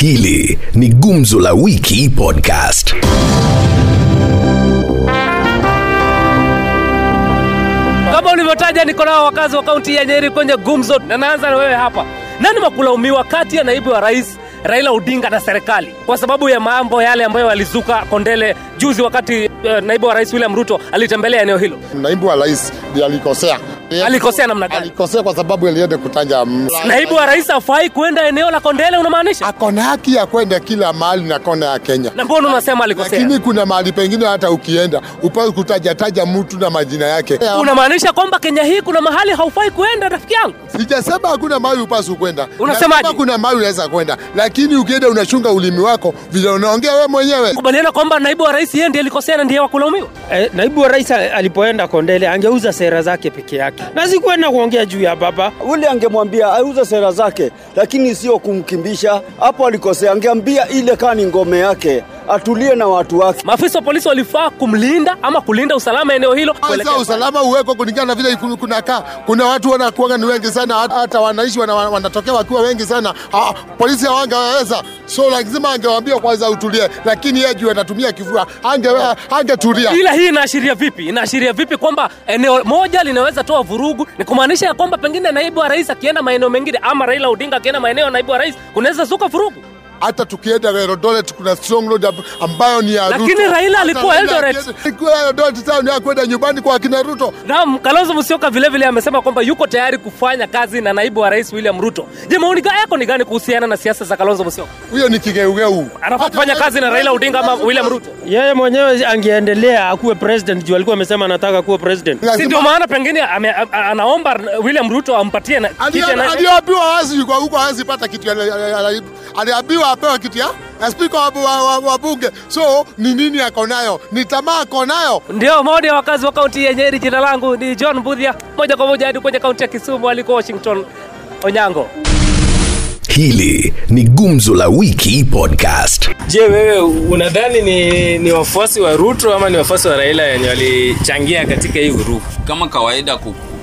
Hili ni Gumzo la Wiki Podcast. Kama ulivyotaja, niko nao wakazi wa kaunti ya Nyeri kwenye gumzo, na naanza na wewe hapa. Nani wakulaumiwa kati ya naibu wa rais Raila Odinga na serikali kwa sababu ya mambo yale ambayo walizuka Kondele juzi wakati uh, naibu wa rais William Ruto alitembelea eneo hilo? naibu wa rais alikosea. Alikosea namna gani? Alikosea kwa sababu alienda kutanja mla. Naibu wa rais afai kwenda eneo la Kondele, unamaanisha? ako na haki ya kwenda kila mahali na kona ya Kenya, Na mbona unasema alikosea? lakini kuna mahali pengine hata ukienda upai kutaja taja mtu na majina yake. Unamaanisha kwamba Kenya hii kuna mahali haufai kwenda, rafiki yangu? Sijasema hakuna mahali upaswi kwenda, Unasemaje? Kuna mahali unaweza kwenda, lakini ukienda unachunga ulimi wako vile unaongea wewe mwenyewe. Kubaliana kwamba naibu wa rais yeye ndiye alikosea na ndiye wakulaumiwa. Eh, naibu wa rais alipoenda Kondele angeuza sera zake peke yake na sikuenda kuongea juu ya baba. ule angemwambia auze sera zake, lakini sio kumkimbisha. Hapo alikosea, angeambia ile kaa ni ngome yake, atulie na watu wake. Maafisa wa polisi walifaa kumlinda ama kulinda usalama eneo hilo. Sasa usalama uwekwe kulingana na vile kunakaa. Kuna watu wanakuanga ni wengi sana, hata- hata wanaishi wanatokea wakiwa wengi sana. Ha, polisi hawangeweza, so lazima angewaambia kwanza utulie, lakini yeye juu anatumia kifua ange angetulia. ila hii inaashiria vipi? Inaashiria vipi kwamba eneo moja linaweza toa vurugu? Ni kumaanisha ya kwamba pengine naibu wa rais akienda maeneo mengine ama Raila Odinga akienda maeneo ya naibu wa rais kunaweza zuka vurugu. Hata tukienda Eldoret kuna strong road ambayo ni ya Lakini Raila alikuwa Eldoret. alikuwa Eldoret sasa ni kwenda nyumbani kwa kina Ruto. Naam, Kalonzo Musyoka vile vile amesema kwamba yuko tayari kufanya kazi na naibu wa rais William Ruto. Je, maoni yako ni gani kuhusiana na siasa za Kalonzo Musyoka? Huyo ni kigeugeu. Anafaa kufanya kazi na Raila Odinga ama William Ruto? Yeye mwenyewe angeendelea akuwe president juu alikuwa amesema anataka kuwa president. Si ndio maana pengine anaomba William Ruto ampatie kiti aliambiwa hawezi kwa huko hawezi pata kitu aliambiwa apewe kiti ya spika wa, wa, wa, wa bunge so ni nini ako nayo ni tamaa ako nayo Ndio maoni ya wakazi wa kaunti ya Nyeri. Jina langu ni John Budhia, moja kwa moja hadi kwenye kaunti ya Kisumu aliko Washington Onyango. Hili ni Gumzo la Wiki Podcast. Je, wewe unadhani ni, ni wafuasi wa Ruto ama ni wafuasi wa Raila wenye walichangia katika hii vurugu? kama kawaida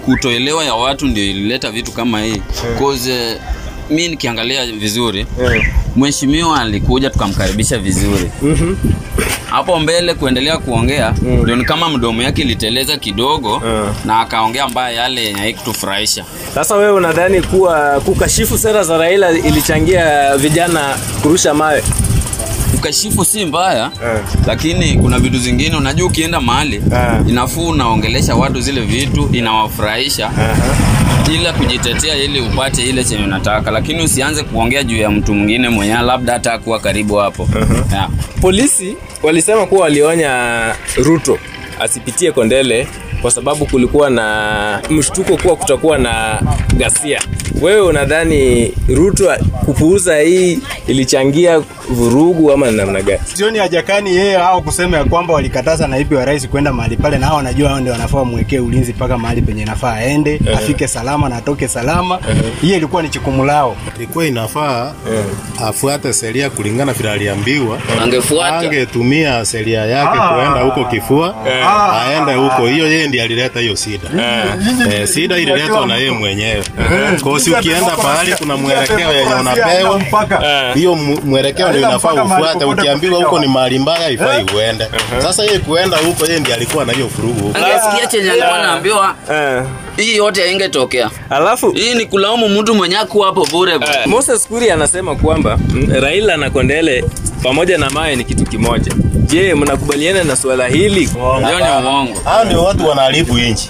kutoelewa ya watu ndio ilileta vitu kama hii cause uh, mi nikiangalia vizuri mheshimiwa alikuja tukamkaribisha vizuri. Hapo mbele kuendelea kuongea ndio ni kama mdomo yake iliteleza kidogo na akaongea mbaya yale yenye haikutufurahisha. Sasa wewe unadhani kuwa kukashifu sera za Raila ilichangia vijana kurusha mawe? Ukashifu si mbaya lakini kuna vitu zingine unajua ukienda mahali inafuu unaongelesha watu zile vitu inawafurahisha ila kujitetea ili upate ile chenye unataka. Lakini usianze kuongea juu ya mtu mwingine mwenyewe labda hata kuwa karibu hapo. Yeah. Polisi walisema kuwa walionya Ruto asipitie Kondele kwa sababu kulikuwa na mshtuko kuwa kutakuwa na ghasia. Wewe unadhani Ruto kupuuza hii ilichangia vurugu ama ni namna gani? Sioni hajakani yeye hao kusema ya kwamba walikataza naibu wa rais kwenda mahali pale, na hao wanajua hao ndio wanafaa wamwekee ulinzi mpaka mahali penye nafaa aende afike salama na atoke salama. Hiyo ilikuwa ni jukumu lao. ilikuwa inafaa afuate sheria kulingana vile aliambiwa. Angefuata. angetumia sheria yake kuenda huko kifua, aende huko. Hiyo yeye ndiye alileta hiyo sida. Eh, sida ililetwa na yeye mwenyewe. Kosi ukienda pahali kuna mwelekeo yenye unapewa, hiyo mwelekeo ndio inafaa ufuate. Ukiambiwa huko ni mahali mbaya, ifai uende. Sasa yeye kuenda huko, yeye ndiye alikuwa na hiyo furugu huko. angesikia chenye alikuwa naambiwa Eh. hii yote haingetokea Alafu hii ni kulaumu mtu mwenye akuwa hapo bure. Uh, Moses Kuri anasema kwamba mm, Raila na Kondele pamoja na Mae ni kitu kimoja. Je, mnakubaliana na swala hili? Leo ni uongo Hao ndio watu wanaharibu nchi.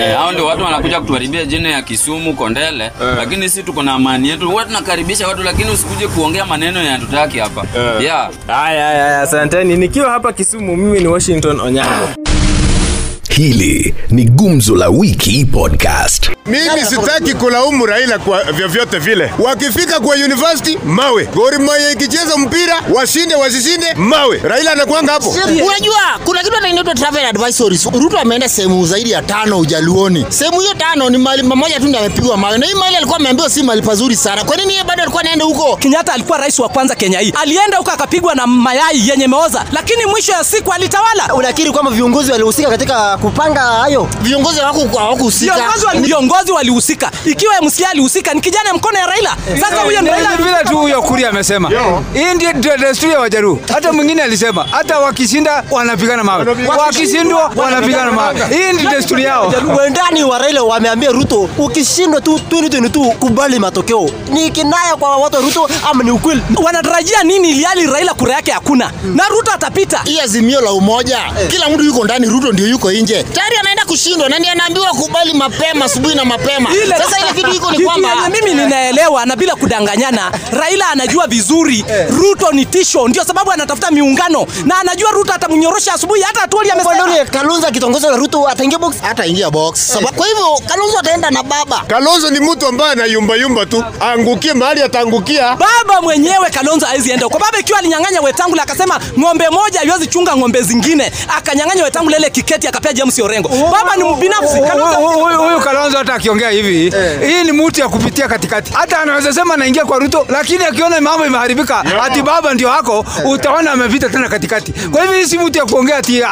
Eh, hao ndio watu wanakuja kutuharibia jina ya Kisumu Kondele, lakini sisi tuko na amani yetu. Wewe tunakaribisha watu, lakini usikuje kuongea maneno ya tutaki hapa. Yeah. Haya, haya, haya, asanteni. Nikiwa hapa Kisumu, mimi ni Washington Onyango. Hili ni Gumzo la Wiki Podcast. Mimi sitaki kulaumu Raila kwa vyovyote vile. Wakifika kwa university mawe, Gor Mahia ikicheza mpira washinde wasishinde mawe, Raila anakuanga hapo. Unajua kuna kitu inaitwa travel advisories. Ruto ameenda sehemu zaidi ya tano Ujaluoni. Sehemu hiyo tano ni mahali pamoja tu ndio amepigwa mawe, na hii mahali alikuwa ameambiwa si mahali pazuri sana. Kwa nini yeye bado alikuwa anaenda huko? Kenyatta alikuwa rais wa kwanza Kenya hii, alienda huko akapigwa na mayai yenye meoza, lakini mwisho ya siku alitawala. Unakiri kwamba viongozi walihusika katika kupanga hayo? Viongozi hawaku- hawakuhusika. Viongozi walihusika, ikiwa MCA alihusika, ni kijana mkono ya Raila. Sasa huyo ni Raila vile tu huyo Kuria amesema. Hii ndio desturi ya Wajaruo. Hata mwingine alisema hata wakishinda wanapigana mawe, wakishindwa wanapigana mawe. Hii ndio desturi yao. Wendani wa Raila wameambia Ruto, ukishindwa tu 2022 kubali matokeo. Ni kinaya kwa watu wa Ruto ama ni ukweli? Wanatarajia nini iliali Raila kura yake hakuna na Ruto atapita? Hii azimio la umoja, kila mtu yuko ndani, Ruto ndio yuko nje. Tayari anaenda kushindwa na ndiye anaambiwa kubali mapema asubuhi na mapema. Sasa ile kitu iko ni kwamba mimi ninaelewa na bila kudanganyana, Raila anajua vizuri Ruto ni tisho, ndio sababu anatafuta miungano na anajua Ruto atamnyorosha asubuhi. Hata Atwoli amesema Kalonzo akitongoza na Ruto ataingia box? ataingia box. Sababu kwa hivyo Kalonzo ataenda na baba. Kalonzo ni mtu ambaye anayumbayumba tu, angukie mahali ataangukia. baba mwenyewe Kalonzo hawezi enda kwa baba, ikiwa alinyang'anya Wetangula akasema ng'ombe moja haiwezi chunga ng'ombe zingine, akanyang'anya Wetangula ile kiketi akapea James Orengo. Baba ni mbinafsi. Huyu- huyu Kalonzo hata akiongea hivi, hii ni mtu ya kupitia katikati. Hata anaweza sema anaingia kwa Ruto, lakini akiona mambo imeharibika, ati baba ndio hako, utaona amepita tena katikati. Kwa hivyo hii si mtu ya kuongea ati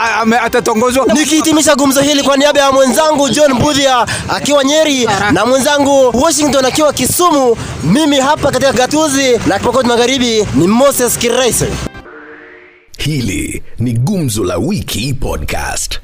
atatongozwa. Nikihitimisha gumzo hili kwa niaba ya mwenzangu John Budhia akiwa Nyeri na mwenzangu Washington akiwa Kisumu, mimi hapa katika gatuzi la Pokot Magharibi ni Moses Kiraisi. Hili ni Gumzo la Wiki Podcast.